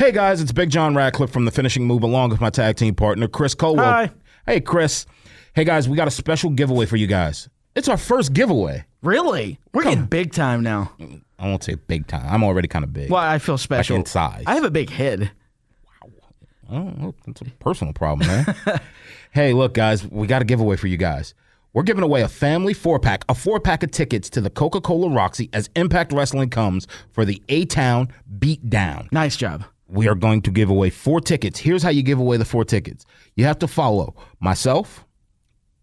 Hey guys, it's Big John Radcliffe from the Finishing Move, along with my tag team partner Chris Culwell. Hi. Hey Chris. Hey guys, we got a special giveaway for you guys. It's our first giveaway. Really? We're getting big time now. I won't say big time. I'm already kind of big. Well, I feel special. in size. I have a big head. Wow. Oh, that's a personal problem, man. hey, look, guys, we got a giveaway for you guys. We're giving away a family four pack, a four pack of tickets to the Coca Cola Roxy as Impact Wrestling comes for the A Town Beatdown. Nice job. We are going to give away four tickets. Here's how you give away the four tickets you have to follow myself,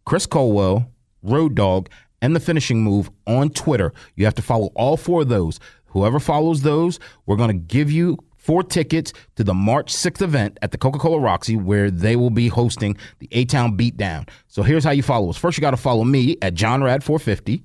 Chris Culwell, Road Dog, and the finishing move on Twitter. You have to follow all four of those. Whoever follows those, we're going to give you four tickets to the March 6th event at the Coca Cola Roxy, where they will be hosting the A Town Beatdown. So here's how you follow us. First, you got to follow me at JohnRad450.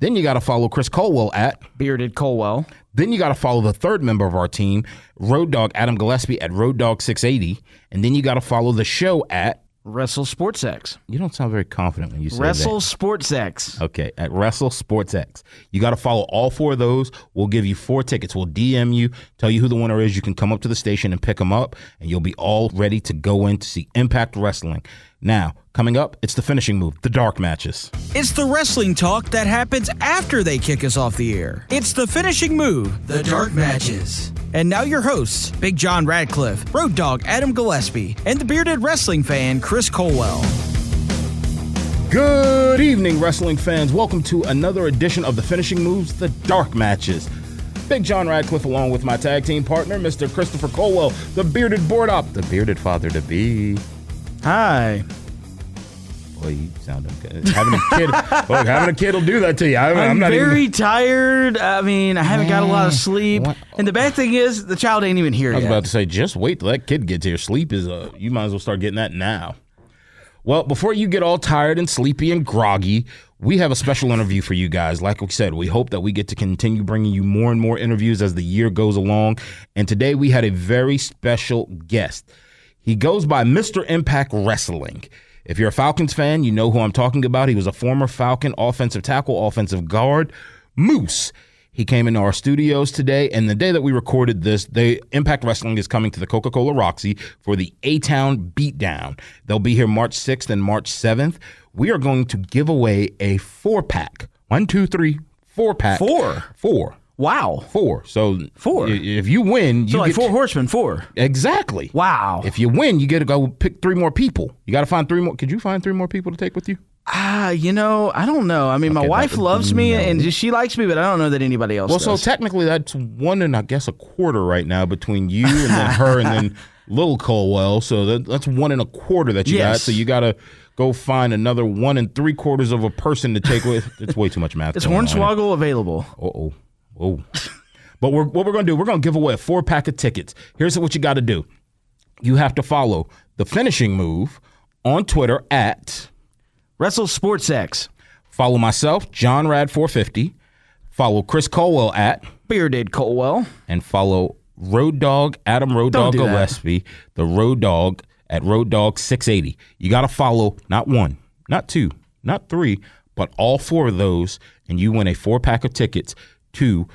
Then you got to follow Chris Culwell at. Bearded Culwell. Then you got to follow the third member of our team, Road Dog Adam Gillespie at Road Dog 680. And then you got to follow the show at. Wrestle Sports X. You don't sound very confident when you say Wrestle that. Sports X. Okay, at Wrestle Sports X. You got to follow all four of those. We'll give you four tickets. We'll DM you, tell you who the winner is. You can come up to the station and pick them up, and you'll be all ready to go in to see Impact Wrestling. Now, coming up, it's the finishing move, the dark matches. It's the wrestling talk that happens after they kick us off the air. It's the finishing move, the dark matches. And now your hosts, Big John Radcliffe, Road Dog Adam Gillespie, and the bearded wrestling fan Chris Culwell. Good evening, wrestling fans. Welcome to another edition of the finishing moves, the dark matches. Big John Radcliffe, along with my tag team partner, Mr. Christopher Culwell, the bearded board op, the bearded father to be. Hi. Boy, you sound okay. Having a kid, look, having a kid will do that to you. I, I'm, I'm not very even. tired. I mean, I haven't got a lot of sleep. What? And the bad thing is, the child ain't even here I was yet. about to say, just wait till that kid gets here. Sleep is uh, you might as well start getting that now. Well, before you get all tired and sleepy and groggy, we have a special interview for you guys. Like we said, we hope that we get to continue bringing you more and more interviews as the year goes along. And today we had a very special guest. He goes by Mr. Impact Wrestling. If you're a Falcons fan, you know who I'm talking about. He was a former Falcon offensive tackle, offensive guard, Moose. He came into our studios today, and the day that we recorded this, they Impact Wrestling is coming to the Coca Cola Roxy for the A Town Beatdown. They'll be here March 6th and March 7th. We are going to give away a four pack. One, two, three, four pack. Four? Four. Wow. Four. So Four? i- If you win, you So like get four horsemen, four. exactly. Wow. If you win, you get to go pick three more people. You got to find three more. Could you find three more people to take with you? Ah, you know, I don't know. I mean, my Okay, wife that loves me no. and she likes me, but I don't know that anybody else Well, so technically that's one and I guess a quarter right now between you and then her and then Lil Culwell. So that, that's one and a quarter that you got. Yes. So you got to go find another one and three quarters of a person to take with. It's way too much math. Is. Hornswoggle available? Uh oh. Oh. But we're, what we're going to do, we're going to give away a four pack of tickets. Here's what you got to do you have to follow the finishing move on Twitter at WrestleSportsX. Follow myself, John Rad450, follow Chris Culwell at, Bearded Culwell. and follow Road Dog Adam Road Don't Dog do that. Gillespie, the Road Dog at Road Dog 680. You got to follow not one, not two, not three, but all four of those, and you win a four pack of tickets to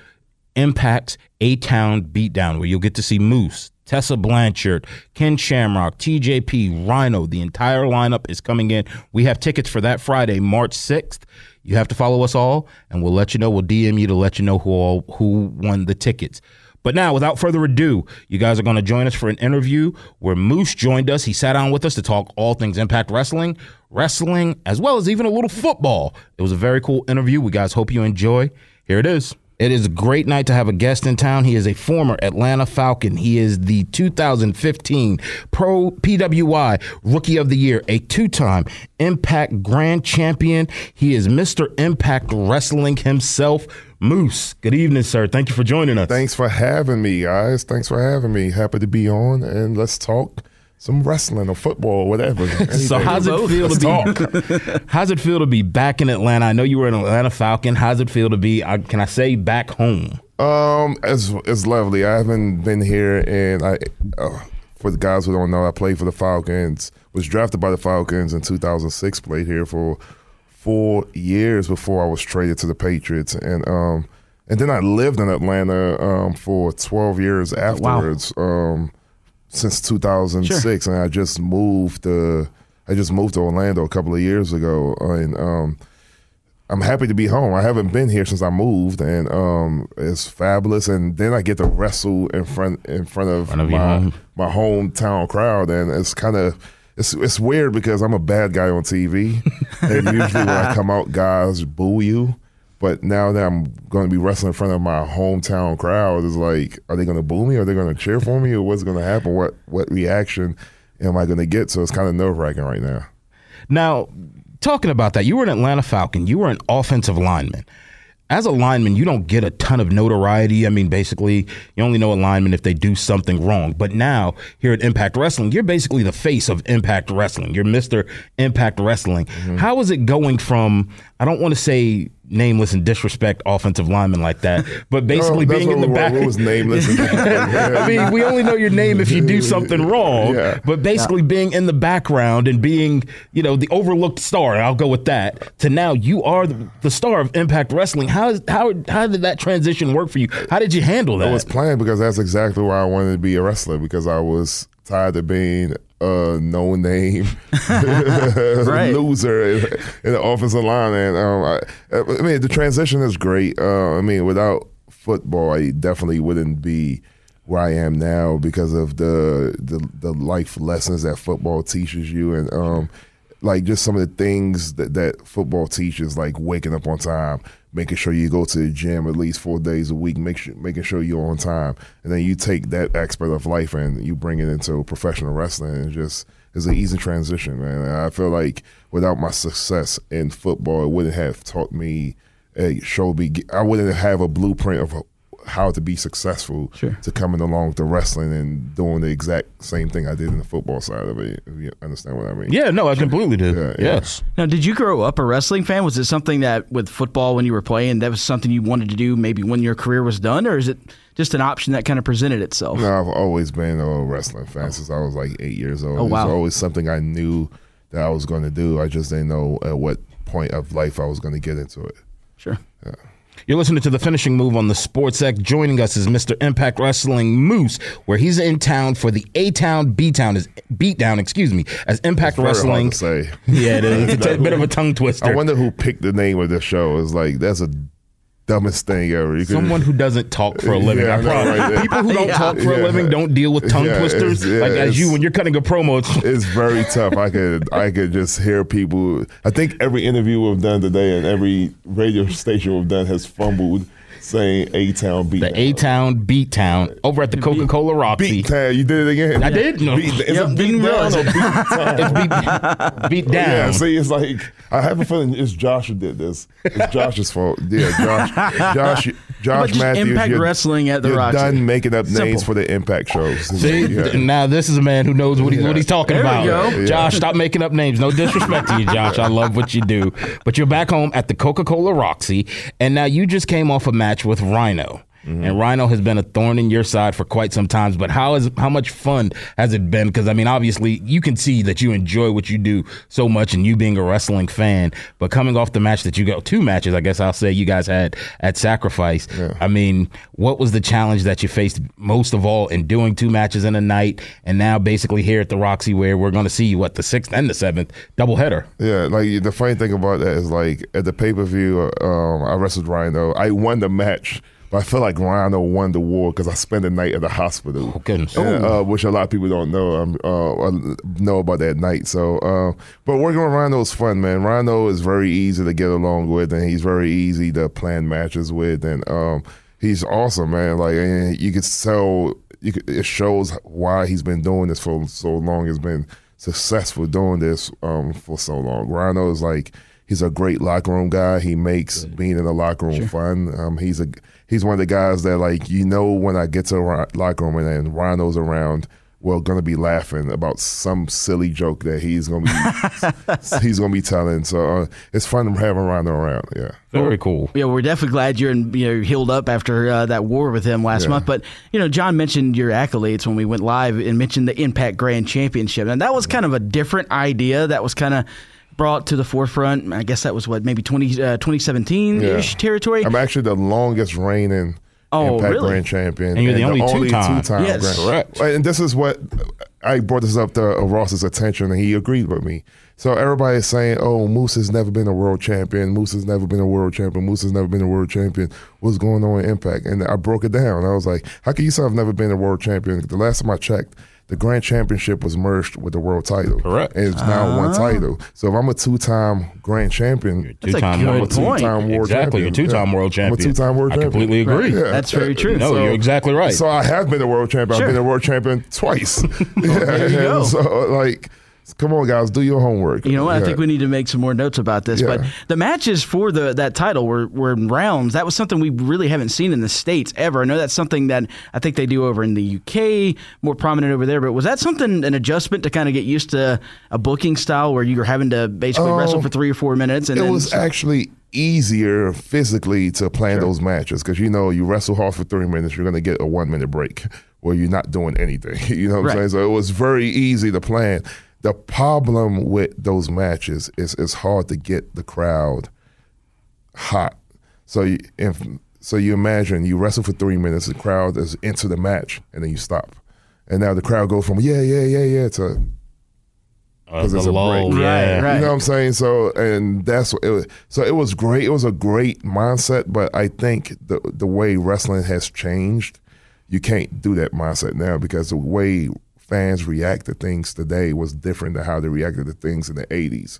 Impact's A Town Beatdown, where you'll get to see Moose, Tessa Blanchard, Ken Shamrock, TJP, Rhino. The entire lineup is coming in. We have tickets for that Friday, March 6th. You have to follow us all, and we'll let you know. We'll DM you to let you know who all who won the tickets. But now, without further ado, you guys are going to join us for an interview where Moose joined us. He sat down with us to talk all things Impact Wrestling, wrestling, as well as even a little football. It was a very cool interview. We guys hope you enjoy. Here it is. It is a great night to have a guest in town. He is a former Atlanta Falcon. He is the 2015 Pro PWI Rookie of the Year, a two time Impact Grand Champion. He is Mr. Impact Wrestling himself. Moose, good evening, sir. Thank you for joining us. Thanks for having me, guys. Thanks for having me. Happy to be on, and let's talk some wrestling or football or whatever. So how's it feel Let's to be? how's it feel to be back in Atlanta? I know you were an Atlanta Falcon. How's it feel to be? Uh, can I say back home? Um, it's it's lovely. I haven't been here, and I, uh, for the guys who don't know, I played for the Falcons. Was drafted by the Falcons in 2006. Played here for four years before I was traded to the Patriots, and um, and then I lived in Atlanta um for 12 years afterwards. Um, since 2006, and I just moved. Uh, I just moved to Orlando a couple of years ago, and um, I'm happy to be home. I haven't been here since I moved, and um, it's fabulous. And then I get to wrestle in front in front of, Front of my home. my hometown crowd, and it's kind of it's it's weird because I'm a bad guy on TV, and usually when I come out, guys boo you. But now that I'm going to be wrestling in front of my hometown crowd, is like, are they going to boo me? Are they going to cheer for me? Or what's going to happen? What what reaction am I going to get? So it's kind of nerve wracking right now. Now, talking about that, you were an Atlanta Falcon. You were an offensive lineman. As a lineman, you don't get a ton of notoriety. I mean, basically, you only know a lineman if they do something wrong. But now, here at Impact Wrestling, you're basically the face of Impact Wrestling. You're Mr. Impact Wrestling. Mm-hmm. How is it going from, I don't want to say nameless and disrespect offensive linemen like that, but basically that's being in what the we back. were- we was nameless. I mean, we only know your name if you do something wrong. Yeah. But basically, being in the background and being, you know, the overlooked star, I'll go with that. To now, you are the, the star of Impact Wrestling. How is how how did that transition work for you? How did you handle that? I was planned because that's exactly why I wanted to be a wrestler because I was tired of being a no name Right. loser in, in the offensive line. And um, I, I mean, the transition is great. Uh, I mean, without football, I definitely wouldn't be where I am now because of the the, the life lessons that football teaches you and um, like just some of the things that, that football teaches, like waking up on time, making sure you go to the gym at least four days a week, make sure, making sure you're on time, and then you take that aspect of life and you bring it into professional wrestling. And just it's an easy transition, man. And I feel like without my success in football, it wouldn't have taught me, a showed me, I wouldn't have a blueprint of how to be successful Sure. to coming along with the wrestling and doing the exact same thing I did in the football side of it. If you understand what I mean? yeah, no, I completely do. Yeah, yeah. yes. Now, did you grow up a wrestling fan? Was it something that with football when you were playing, that was something you wanted to do maybe when your career was done, or is it just an option that kind of presented itself? No, I've always been a wrestling fan since I was like eight years old. Oh, wow. It's always something I knew that I was going to do. I just didn't know at what point of life I was going to get into it. Sure. You're listening to the finishing move on the Sports X. Joining us is Mr. Impact Wrestling Moose, where he's in town for the A Town B Town is beatdown, excuse me, as Impact Wrestling. to say. Yeah, it is. It's a bit of a tongue twister. I wonder who picked the name of the show. It's like that's a dumbest thing ever. You could- Someone who doesn't talk for a living. Yeah, I I know, promise. right? People who don't Yeah. talk for a living don't deal with tongue Yeah, twisters. yeah, like as you when you're cutting a promo. it's- it's very tough. I could I could just hear people. I think every interview we've done today and every radio station we've done has fumbled saying A Town beat. The A Town Beat Town over at the Coca Cola Roxy. beat town. You did it again. I did? No. Beat, is Yep, it beat down or beat town? It's beat, beat down. Yeah, see, it's like I have a feeling it's Josh who did this. It's Josh's fault. Yeah, Josh, Josh, Josh Mathews. Impact you're, Wrestling at the you're Roxy. done making up Simple. names for the Impact shows. See, Yeah. now this is a man who knows what, he, what he's talking There about. go. Josh, stop making up names. No disrespect to you, Josh. I love what you do. But you're back home at the Coca Cola Roxy, and now you just came off a match with Rhino. And Rhino has been a thorn in your side for quite some times. But how is how much fun has it been? Because I mean, obviously, you can see that you enjoy what you do so much, and you being a wrestling fan. But coming off the match that you got, two matches, I guess I'll say you guys had at Sacrifice. I mean, what was the challenge that you faced most of all in doing two matches in a night, and now basically here at the Roxy, where we're going to see what the sixth and the seventh doubleheader. Yeah, like the funny thing about that is like at the pay per view, um, I wrestled Rhino. I won the match, but I feel like Rhino won the war because I spent the night at the hospital. Oh, goodness. And, uh, which a lot of people don't know. Um, uh, know about that night. So, uh, but working with Rhino is fun, man. Rhino is very easy to get along with, and he's very easy to plan matches with, and um, he's awesome, man. Like, and you could tell, you could, it shows why he's been doing this for so long. He's been successful doing this um, for so long. Rhino is like. He's a great locker room guy. He makes being in the locker room fun. Um, he's a he's one of the guys that like you know when I get to a ri- locker room and then Rhino's around, we're gonna be laughing about some silly joke that he's gonna be he's gonna be telling. So uh, it's fun having Rhino around. Yeah. Very cool. Yeah, we're definitely glad you're in, you know healed up after uh, that war with him last month. But you know, John mentioned your accolades when we went live and mentioned the Impact Grand Championship, and that was kind of a different idea. That was kind of brought to the forefront. I guess that was what maybe 20, uh, 2017 ish Yeah. territory. I'm actually the longest reigning Oh, Impact really? Grand Champion, And you're the only two-time. two-time Yes. Grand- Correct. And this is what I brought this up to uh, Ross's attention, and he agreed with me. So everybody is saying, "Oh, Moose has never been a world champion. Moose has never been a world champion. Moose has never been a world champion. What's going on in Impact?" And I broke it down. I was like, "How can you say I've never been a world champion?" The last time I checked, the Grand Championship was merged with the world title. Correct. And it's now one ah. title. So if I'm a two-time Grand champion, That's a Two-time good world- I'm a point. two-time world Exactly, champion. you're two-time Yeah. world champion. I'm a two-time world champion. I champion. completely agree. Right. That's very true. No, you're exactly right. So I have been a world champion. Sure. I've been a world champion twice. yeah, there you go. and So like, come on, guys, do your homework. You know what? I think we need to make some more notes about this. But the matches for the that title were, were in rounds. That was something we really haven't seen in the states ever. I know that's something that I think they do over in the UK, more prominent over there. But was that something an adjustment to kind of get used to a booking style where you're having to basically wrestle Um, for three or four minutes? And it was actually easier physically to plan those matches because you know you wrestle hard for three minutes, you're going to get a one minute break where you're not doing anything. You know what Right. I'm saying? So it was very easy to plan. The problem with those matches is it's hard to get the crowd hot. So you, if, so you imagine you wrestle for three minutes, the crowd is into the match, and then you stop, and now the crowd goes from yeah yeah yeah yeah to Uh, 'cause the it's a lull, break. yeah. Right, right. you know what I'm saying? So, and that's what it was. So it was great. It was a great mindset, but I think the the way wrestling has changed, you can't do that mindset now because the way fans react to things today was different than how they reacted to things in the 80s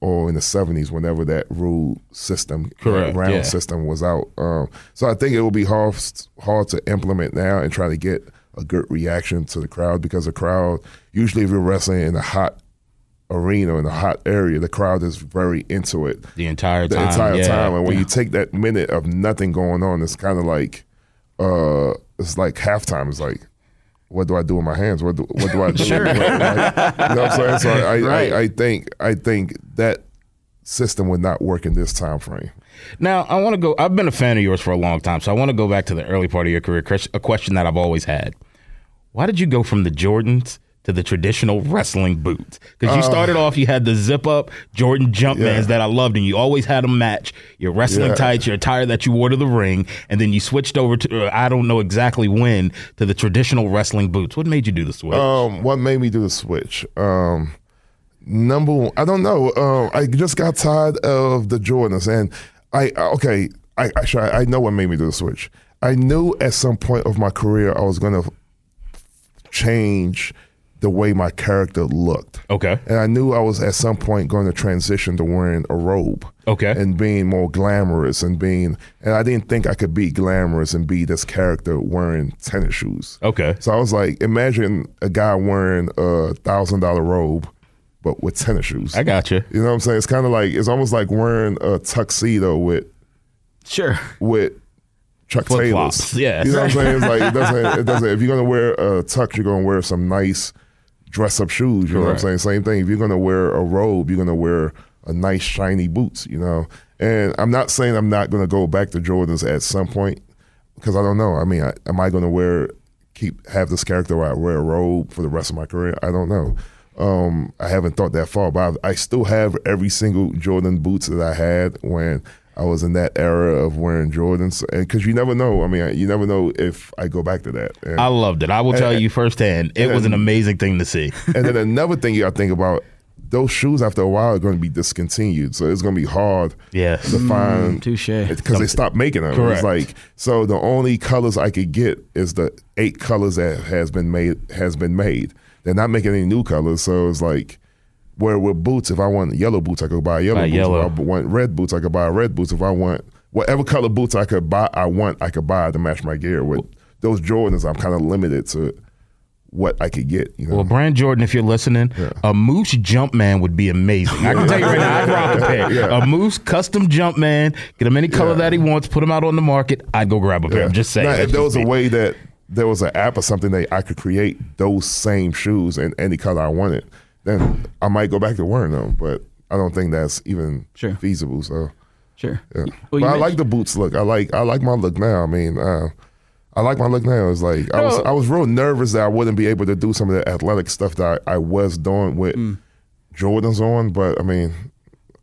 or in the 70s whenever that rule system Correct, round yeah. system was out um, so i think it will be hard hard to implement now and try to get a good reaction to the crowd because the crowd usually if you're wrestling in a hot arena in a hot area the crowd is very into it The entire time. the time. entire yeah. time. And when you take that minute of nothing going on, it's kind of like uh, it's like halftime. It's like, what do I do with my hands? What do, what do I do? Sure. Like, you know what I'm saying? So I, Right. I, I think I think that system would not work in this time frame. Now, I want to go. I've been a fan of yours for a long time, so I want to go back to the early part of your career. A question that I've always had: Why did you go from the Jordans to the traditional wrestling boots? Because you started off, you had the zip up Jordan Jumpmans Uh. Yeah. that I loved, and you always had them match your wrestling Yeah. tights, your attire that you wore to the ring, and then you switched over to uh, I don't know exactly when to the traditional wrestling boots. What made you do the switch? Um, what made me do the switch? Um, number one, I don't know. Um, I just got tired of the Jordans, and I okay. I actually I know what made me do the switch. I knew at some point of my career I was going to change the way my character looked. okay, And I knew I was at some point going to transition to wearing a robe. Okay. And being more glamorous and being, and I didn't think I could be glamorous and be this character wearing tennis shoes. okay. So I was like, imagine a guy wearing a thousand dollar robe, but with tennis shoes. I got you. you know what I'm saying? It's kind of like it's almost like wearing a tuxedo with sure. with Chuck Flip-flops, Taylors. yeah. you know what I'm saying? It's like it doesn't. It doesn't. If you're gonna wear a tux, you're gonna wear some nice dress up shoes. You know what I'm saying? Same thing. If you're gonna wear a robe, you're gonna wear a nice shiny boots. You know. And I'm not saying I'm not gonna go back to Jordans at some point because I don't know. I mean, I, am I gonna wear keep have this character where I wear a robe for the rest of my career? I don't know. Um, I haven't thought that far, but I, I still have every single Jordan boots that I had when I was in that era of wearing Jordans. And because you never know, I mean, you never know if I go back to that. And, I loved it. I will tell And- you firsthand, it was an amazing thing to see. and then another thing you got to think about. Those shoes after a while are going to be discontinued, so it's going to be hard Yes. to mm, find touche. because they stopped making them. Correct. It's like so the only colors I could get is the eight colors that has been made has been made. They're not making any new colors, so it's like where with boots, if I want yellow boots, I could buy yellow Buy boots. yellow. If I want red boots, I could buy red boots. If I want whatever color boots I could buy, I want, I could buy to match my gear. With those Jordans, I'm kind of limited to what I could get. You know, Well, Brand Jordan, if you're listening, a Moose Jumpman would be amazing. I can tell you right now, I'd rock a pair. A Moose custom Jumpman, get him any color Yeah. that he wants, put him out on the market. I'd go grab a pair. I'm just saying. Now, if there was a way that there was an app or something that I could create those same shoes in any color I wanted, then I might go back to wearing them. But I don't think that's even Sure. feasible. So, Sure. yeah. Well, but I like the boots look. I like I like my look now. I mean, uh, I like my look now. It's like I was I was real nervous that I wouldn't be able to do some of the athletic stuff that I, I was doing with Mm. Jordans on. But I mean,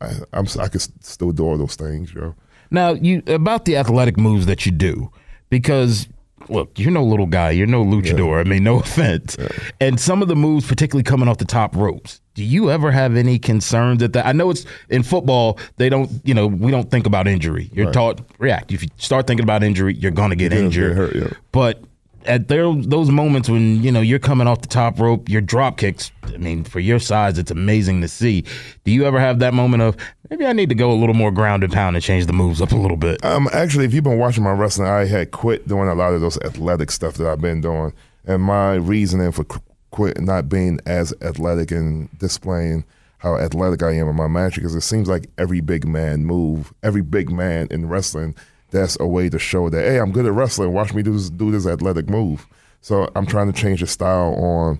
I, I'm I could still do all those things, Joe. Now, you about the athletic moves that you do. because look, you're no little guy. You're no luchador. I mean, no offense. And some of the moves, particularly coming off the top ropes, do you ever have any concerns at that? I know it's in football, they don't, you know, we don't think about injury. You're taught react. If you start thinking about injury, you're going to get gonna injured. get hurt, yeah. But at those moments when you know you're coming off the top rope, your drop kicks. I mean, for your size, it's amazing to see. Do you ever have that moment of maybe I need to go a little more ground and pound and change the moves up a little bit? Um, actually, if you've been watching my wrestling, I had quit doing a lot of those athletic stuff that I've been doing, and my reasoning for quit not being as athletic and displaying how athletic I am in my match because it seems like every big man move, every big man in wrestling, that's a way to show that hey, I'm good at wrestling. Watch me do this, do this athletic move. So I'm trying to change the style on.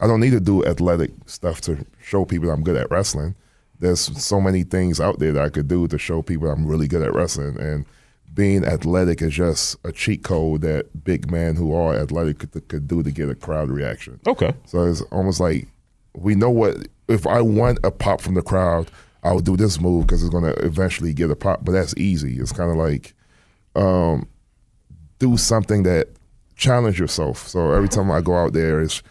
I don't need to do athletic stuff to show people I'm good at wrestling. There's so many things out there that I could do to show people I'm really good at wrestling, and being athletic is just a cheat code that big men who are athletic could, could do to get a crowd reaction. Okay. So it's almost like we know what if I want a pop from the crowd, I'll do this move because it's going to eventually get a pop. But that's easy. It's kind of like um, do something that challenge yourself. So every time I go out there, it's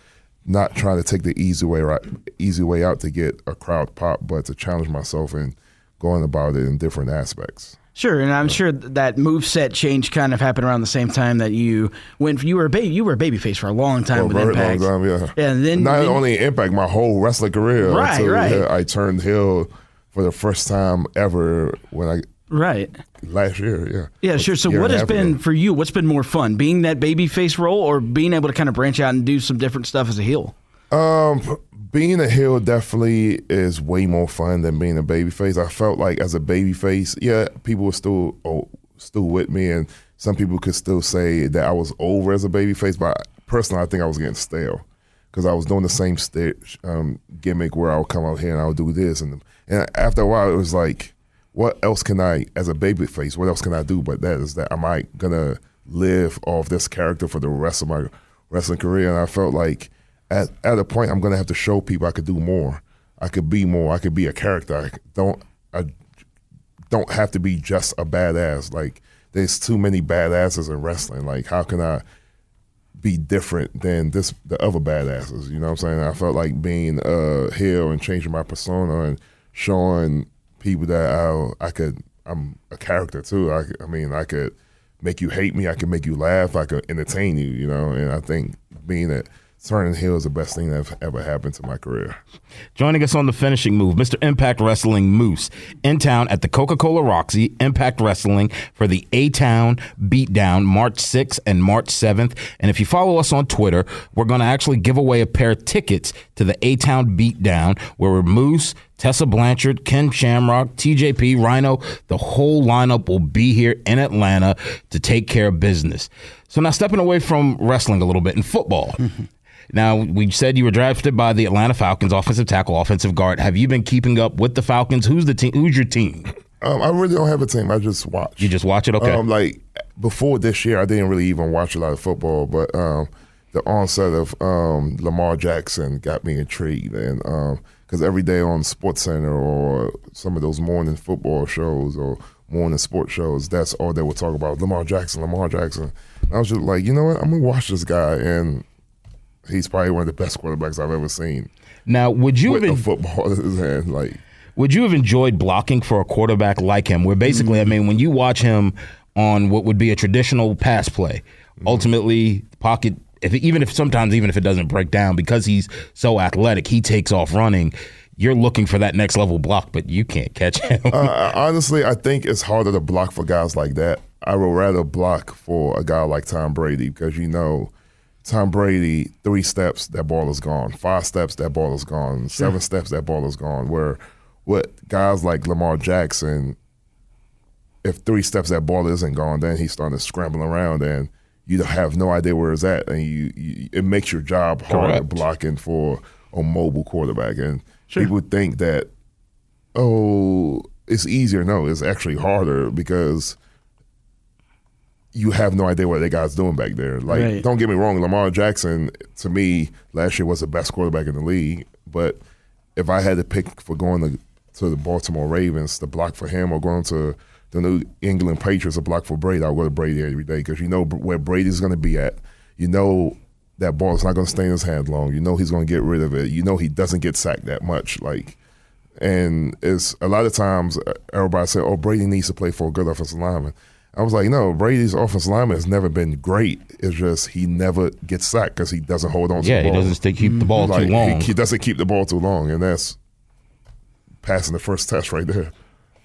not trying to take the easy way right, easy way out to get a crowd pop, but to challenge myself and going about it in different aspects. Sure, and I'm sure that move set change kind of happened around the same time that you when you were a baby. You were a babyface for a long time with very Impact. long time, yeah. Yeah, and then- not then- only Impact, my whole wrestling career. Right, until, right. yeah, I turned heel for the first time ever when I Right. last year. Yeah. Yeah, sure. So, what has been ago. for you? What's been more fun, being that babyface role, or being able to kind of branch out and do some different stuff as a heel? Um, being a heel definitely is way more fun than being a babyface. I felt like as a babyface, yeah, people were still oh, still with me, and some people could still say that I was over as a babyface. But personally, I think I was getting stale because I was doing the same stage um, gimmick where I would come out here and I would do this, and and after a while, it was like, what else can I, as a babyface, what else can I do? But that is that am I gonna live off this character for the rest of my wrestling career? And I felt like at at a point I'm gonna have to show people I could do more. I could be more. I could be a character. I don't. I don't have to be just a badass. Like there's too many badasses in wrestling. Like how can I be different than this the other badasses? You know what I'm saying? I felt like being a heel and changing my persona and showing people that I, I could. I'm a character too. I, I mean, I could make you hate me. I could make you laugh. I could entertain you. You know, and I think being a turning heel is the best thing that ever happened to my career. Joining us on the finishing move, Mr. Impact Wrestling Moose, in town at the Coca Cola Roxy, Impact Wrestling for the A Town Beatdown, March 6th and March 7th. And if you follow us on Twitter, we're going to actually give away a pair of tickets to the A Town Beatdown, where Moose, Tessa Blanchard, Ken Shamrock, TJP, Rhino, the whole lineup will be here in Atlanta to take care of business. So now stepping away from wrestling a little bit in football. Now, we said you were drafted by the Atlanta Falcons, offensive tackle, offensive guard. Have you been keeping up with the Falcons? Who's the team? Who's your team? Um, I really don't have a team. I just watch. You just watch it, okay? Um, like before this year, I didn't really even watch a lot of football, but um, the onset of um, Lamar Jackson got me intrigued, and because every day on Sports Center or some of those morning football shows or morning sports shows, that's all they would talk about: Lamar Jackson, Lamar Jackson. And I was just like, you know what? I'm gonna watch this guy, and he's probably one of the best quarterbacks I've ever seen now, would you with have a football in his hand. Like, would you have enjoyed blocking for a quarterback like him? Where basically, I mean, when you watch him on what would be a traditional pass play, ultimately pocket. If even if sometimes even if it doesn't break down because he's so athletic, he takes off running. You're looking for that next level block, but you can't catch him. Uh, honestly, I think it's harder to block for guys like that. I would rather block for a guy like Tom Brady because you know, Tom Brady, three steps, that ball is gone. Five steps, that ball is gone. Hmm. Seven steps, that ball is gone. Where what guys like Lamar Jackson, if three steps that ball isn't gone, then he's starting to scramble around and you have no idea where it's at, and you, you it makes your job harder blocking for a mobile quarterback. And people think that oh, it's easier. No, it's actually harder because you have no idea what that guy's doing back there. Like, Right. don't get me wrong, Lamar Jackson to me last year was the best quarterback in the league. But if I had to pick for going to to the Baltimore Ravens to block for him or going to the New England Patriots a block for Brady, I'll go to Brady every day because you know where Brady's going to be at. You know that ball is not going to stay in his hand long. You know he's going to get rid of it. You know he doesn't get sacked that much. Like, and it's a lot of times uh, everybody say, "Oh, Brady needs to play for a good offensive lineman." I was like, no, Brady's offensive lineman has never been great. It's just he never gets sacked because he doesn't hold on to Yeah, the he ball. doesn't stay, keep the ball Like, too long. He, he doesn't keep the ball too long, and that's passing the first test right there.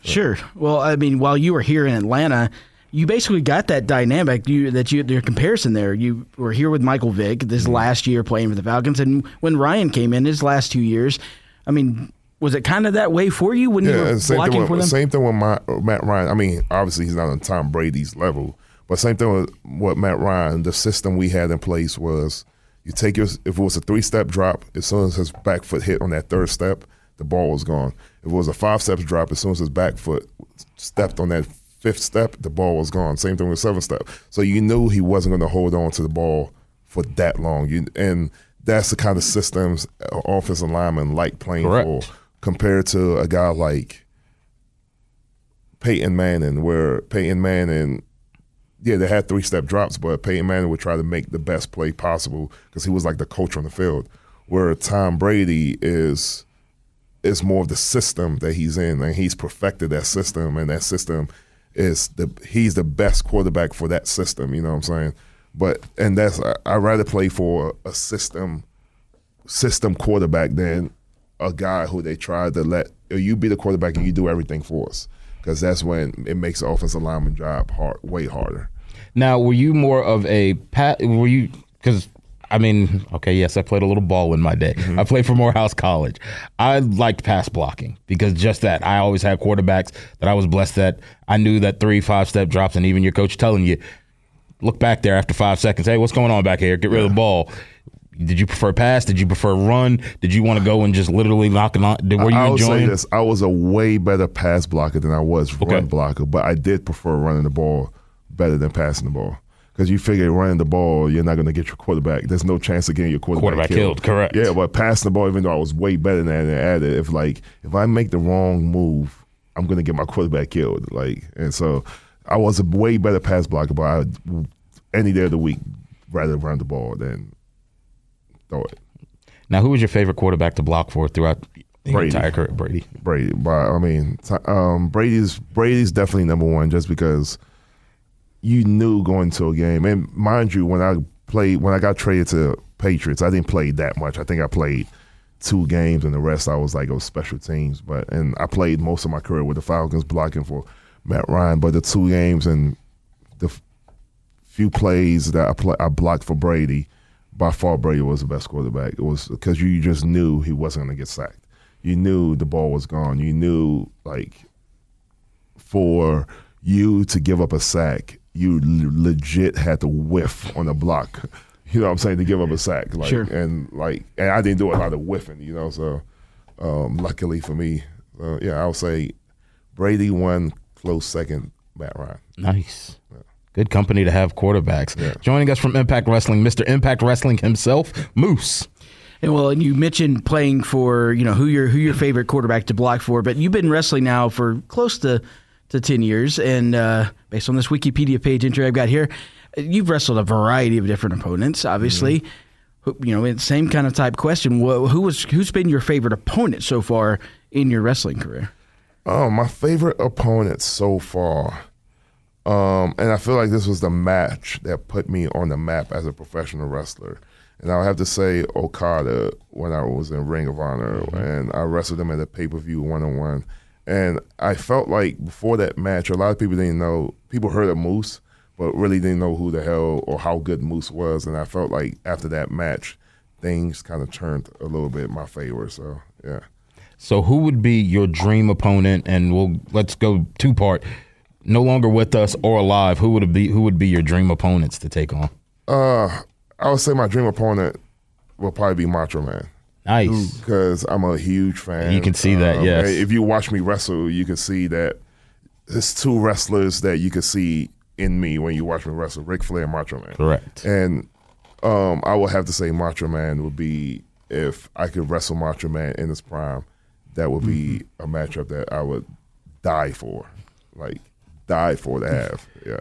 Sure. Well, I mean, while you were here in Atlanta, you basically got that dynamic. You that you your comparison there. You were here with Michael Vick this mm-hmm. last year playing for the Falcons, and when Ryan came in his last two years, I mean, was it kind of that way for you when you Yeah, were and same blocking thing, for with, them? same thing with my, Matt Ryan. I mean, obviously he's not on Tom Brady's level, but same thing with what Matt Ryan. The system we had in place was you take your if it was a three step drop, as soon as his back foot hit on that third step, the ball was gone. If it was a five steps drop, as soon as his back foot stepped on that fifth step, the ball was gone. Same thing with seven step. So you knew he wasn't going to hold on to the ball for that long. You and that's the kind of systems uh, offensive linemen like playing Correct. for compared to a guy like Peyton Manning, where Peyton Manning, yeah, they had three step drops, but Peyton Manning would try to make the best play possible because he was like the coach on the field. Where Tom Brady is is more of the system that he's in, and he's perfected that system, and that system is the he's the best quarterback for that system. You know what I'm saying? But and that's I, I'd rather play for a system system quarterback than a guy who they try to let "Oh, you be the quarterback and you do everything for us because that's when it makes the offensive lineman job hard, way harder. Now, were you more of a pat? Were you because I mean, okay, yes, I played a little ball in my day. Mm-hmm. I played for Morehouse College. I liked pass blocking because just that. I always had quarterbacks that I was blessed that I knew that three, five step drops, and even your coach telling you, look back there after five seconds. Hey, what's going on back here? Get rid of the ball. Did you prefer pass? Did you prefer run? Did you want to go and just literally knock it on? Were you I say enjoying? this: I was a way better pass blocker than I was Okay. run blocker, but I did prefer running the ball better than passing the ball. Because you figure running the ball, you're not going to get your quarterback. There's no chance of getting your quarterback, Quarterback killed, correct. Yeah, but passing the ball, even though I was way better than that, and added, if like if I make the wrong move, I'm going to get my quarterback killed. Like, and so I was a way better pass blocker, but I any day of the week rather run the ball than throw it. now, who was your favorite quarterback to block for throughout your Brady. entire career? Brady. Brady. But I mean, um, Brady's Brady's definitely number one just because you knew going to a game. And mind you, when I played, when I got traded to Patriots, I didn't play that much. I think I played two games, and the rest I was like it was special teams. But and I played most of my career with the Falcons, blocking for Matt Ryan. But the two games and the few plays that I play, I blocked for Brady. By far, Brady was the best quarterback. It was because you just knew he wasn't going to get sacked. You knew the ball was gone. You knew like for you to give up a sack, you l- legit had to whiff on the block. You know what I'm saying to give up a sack, like Sure. and like and I didn't do a lot of whiffing, you know. So um, luckily for me, uh, yeah, I would say Brady won close second, Matt Ryan. Nice. Good company to have quarterbacks. Joining us from Impact Wrestling, Mr. Impact Wrestling himself, Moose. And well, and you mentioned playing for you know who your who your favorite quarterback to block for, but you've been wrestling now for close to to ten years, and uh, based on this Wikipedia page entry I've got here, you've wrestled a variety of different opponents. Obviously, Who- you know, it's same kind of type question. Wh- Who was who's been your favorite opponent so far in your wrestling career? Oh, my favorite opponent so far. Um, and I feel like this was the match that put me on the map as a professional wrestler. And I'll have to say Okada when I was in Ring of Honor and I wrestled him at a pay per view one on one. And I felt like before that match, a lot of people didn't know, people heard of Moose, but really didn't know who the hell or how good Moose was. And I felt like after that match, things kind of turned a little bit in my favor. So, yeah. So, who would be your dream opponent? And we'll let's go two part. No longer with us or alive. Who would be? Who would be your dream opponents to take on? Uh, I would say my dream opponent will probably be Macho Man Nice. because I'm a huge fan. You can see that, yes. If you watch me wrestle, you can see that there's two wrestlers that you can see in me when you watch me wrestle: Ric Flair and Macho Man. Correct. And um, I would have to say Macho Man would be if I could wrestle Macho Man in his prime. That would be Mm-hmm. a matchup that I would die for, like die for to have. Yeah.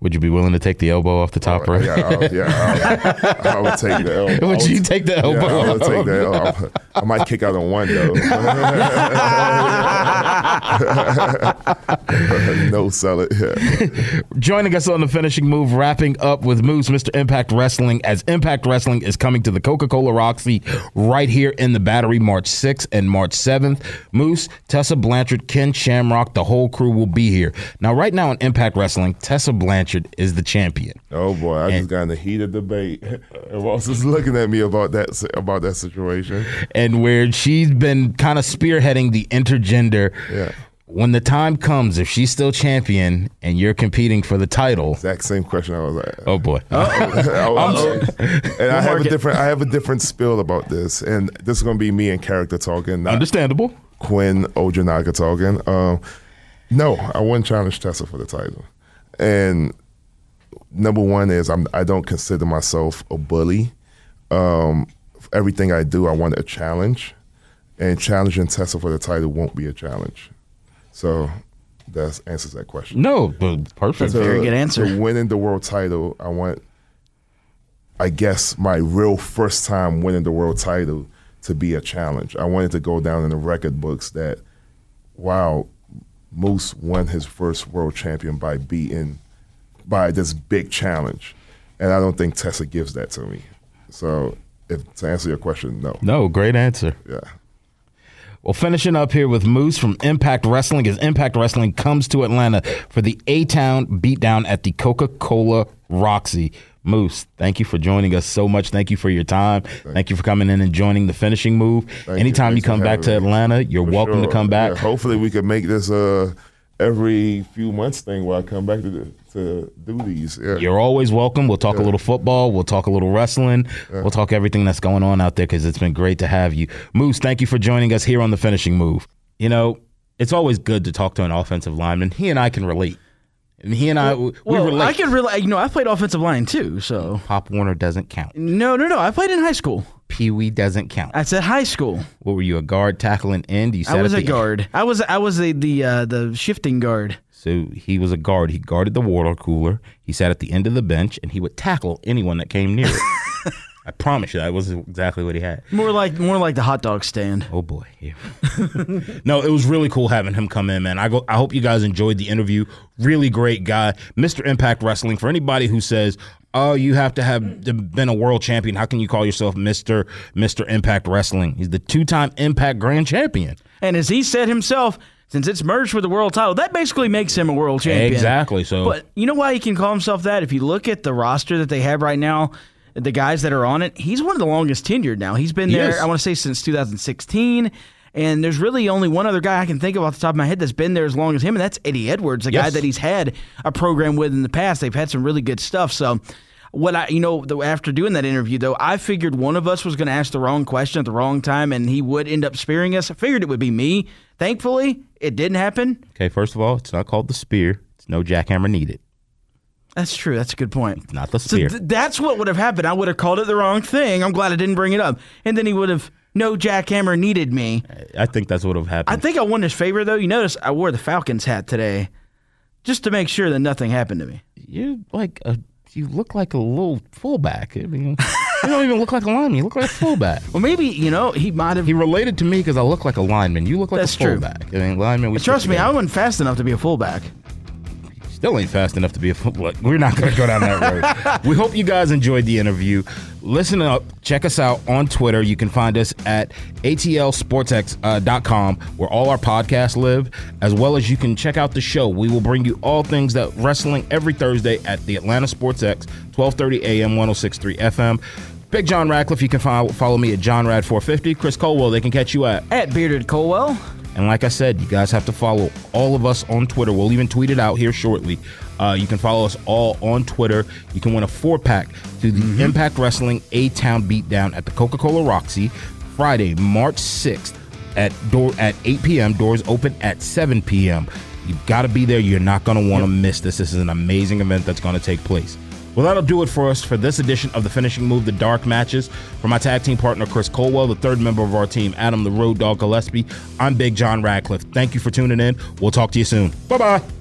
Would you be willing to take the elbow off the top rope? Yeah, I, yeah, I, I would take the elbow. Would you take the elbow? Yeah, I would take the elbow. I might kick out on one though. no sell it. Yeah. Joining us on the finishing move, wrapping up with Moose, Mr. Impact Wrestling, as Impact Wrestling is coming to the Coca Cola Roxy right here in the Battery March 6th and March 7th. Moose, Tessa Blanchard, Ken Shamrock, the whole crew will be here. Now, right now in Impact Wrestling, Tessa Blanchard is the champion. Oh boy, I And- just got in a heated debate. And Ross is looking at me about that about that situation. and where she's been kind of spearheading the intergender. Yeah. When the time comes, if she's still champion and you're competing for the title, Exact same question I was like. oh boy. I was- and I have a different I have a different spill about this, and this is gonna be me and character talking, not Understandable. Quinn Ojinnaka talking. Um, no, I wouldn't challenge Tessa for the title. And number one is I'm I don't consider myself a bully. Um, everything I do, I want a challenge, and challenging Tessa for the title won't be a challenge. So that answers that question. No, but perfect. To- Very good answer. To winning the world title, I want, I guess, my real first time winning the world title to be a challenge. I wanted to go down in the record books that, wow, Moose won his first world champion by beating, by this big challenge, and I don't think Tessa gives that to me. So, if to answer your question, no, No, great answer. yeah. Well, finishing up here with Moose from Impact Wrestling as Impact Wrestling comes to Atlanta for the A Town beatdown at the Coca Cola Roxy. Moose, thank you for joining us so much. Thank you for your time. Thank, you for coming in and joining the finishing move. Thank Anytime you, for come back to. Atlanta, you're For welcome to come back. Yeah, hopefully, we can make this uh every few months thing where I come back to to do these. Yeah. You're always welcome. We'll talk a little football. We'll talk a little wrestling. We'll talk everything that's going on out there because it's been great to have you. Moose, thank you for joining us here on the finishing move. You know, it's always good to talk to an offensive lineman. He and I can relate. And he and I, we Well, relate. I can really, you know, I played offensive line too. So Pop Warner doesn't count. no, no, no. I played in high school. Pee Wee doesn't count. I said high school. What were you, a guard, tackling end? You I was a guard. I was I was a, the uh, the shifting guard. So he was a guard. He guarded the water cooler. He sat at the end of the bench and he would tackle anyone that came near it. I promise you, that was exactly what he had. More like more like the hot dog stand. Oh boy. Yeah. no, it was really cool having him come in, man. I go I hope you guys enjoyed the interview. Really great guy. Mr. Impact Wrestling. For anybody who says, Oh, you have to have been a world champion. How can you call yourself Mr. Mr. Impact Wrestling? He's the two time Impact Grand Champion. And as he said himself, since it's merged with the world title, that basically makes him a world champion. Exactly. So But you know why he can call himself that? If you look at the roster that they have right now, the guys that are on it, he's one of the longest tenured now. He's been He there, is. I want to say, since 2016. And there's really only one other guy I can think of off the top of my head that's been there as long as him, and that's Eddie Edwards, a guy that he's had a program with in the past. They've had some really good stuff. So, what I, you know, after doing that interview, though, I figured one of us was going to ask the wrong question at the wrong time, and he would end up spearing us. I figured it would be me. Thankfully, it didn't happen. Okay, first of all, it's not called the spear. It's no jackhammer needed. That's true. That's a good point. Not the So spear. th- that's what would have happened. I would have called it the wrong thing. I'm glad I didn't bring it up. And then he would have, no jackhammer needed me. I think that's what would have happened. I think I won his favor, though. You notice I wore the Falcons hat today just to make sure that nothing happened to me. you like a you look like a little fullback. I mean, you don't even look like a lineman. You look like a fullback. Well, maybe, you know, he might have. He related to me because I look like a lineman. You look like That's a true. fullback. I mean, lineman. We Trust me, I wasn't fast enough to be a fullback. Still ain't fast enough to be a fullback. We're not going to go down that road. we hope you guys enjoyed the interview. Listen up. Check us out on Twitter. You can find us at atlsportx.com, uh, where all our podcasts live, as well as you can check out the show. We will bring you all things that wrestling every Thursday at the Atlanta Sports X, 1230 AM, 1063 FM. Big John Radcliffe, you can follow, follow me at John Rad 450. Chris Culwell, they can catch you at At Bearded Culwell. And like I said, you guys have to follow all of us on Twitter. We'll even tweet it out here shortly. Uh, you can follow us all on Twitter. You can win a four pack to the Impact Wrestling A Town Beatdown at the Coca Cola Roxy Friday, March 6th at door at 8 p.m. Doors open at 7 p.m. You've got to be there. You're not going to want to miss this. This is an amazing event that's going to take place. Well, that'll do it for us for this edition of the Finishing Move, the Dark Matches. For my tag team partner, Chris Culwell, the third member of our team, Adam the Road Dog Gillespie, I'm Big John Radcliffe. Thank you for tuning in. We'll talk to you soon. Bye bye.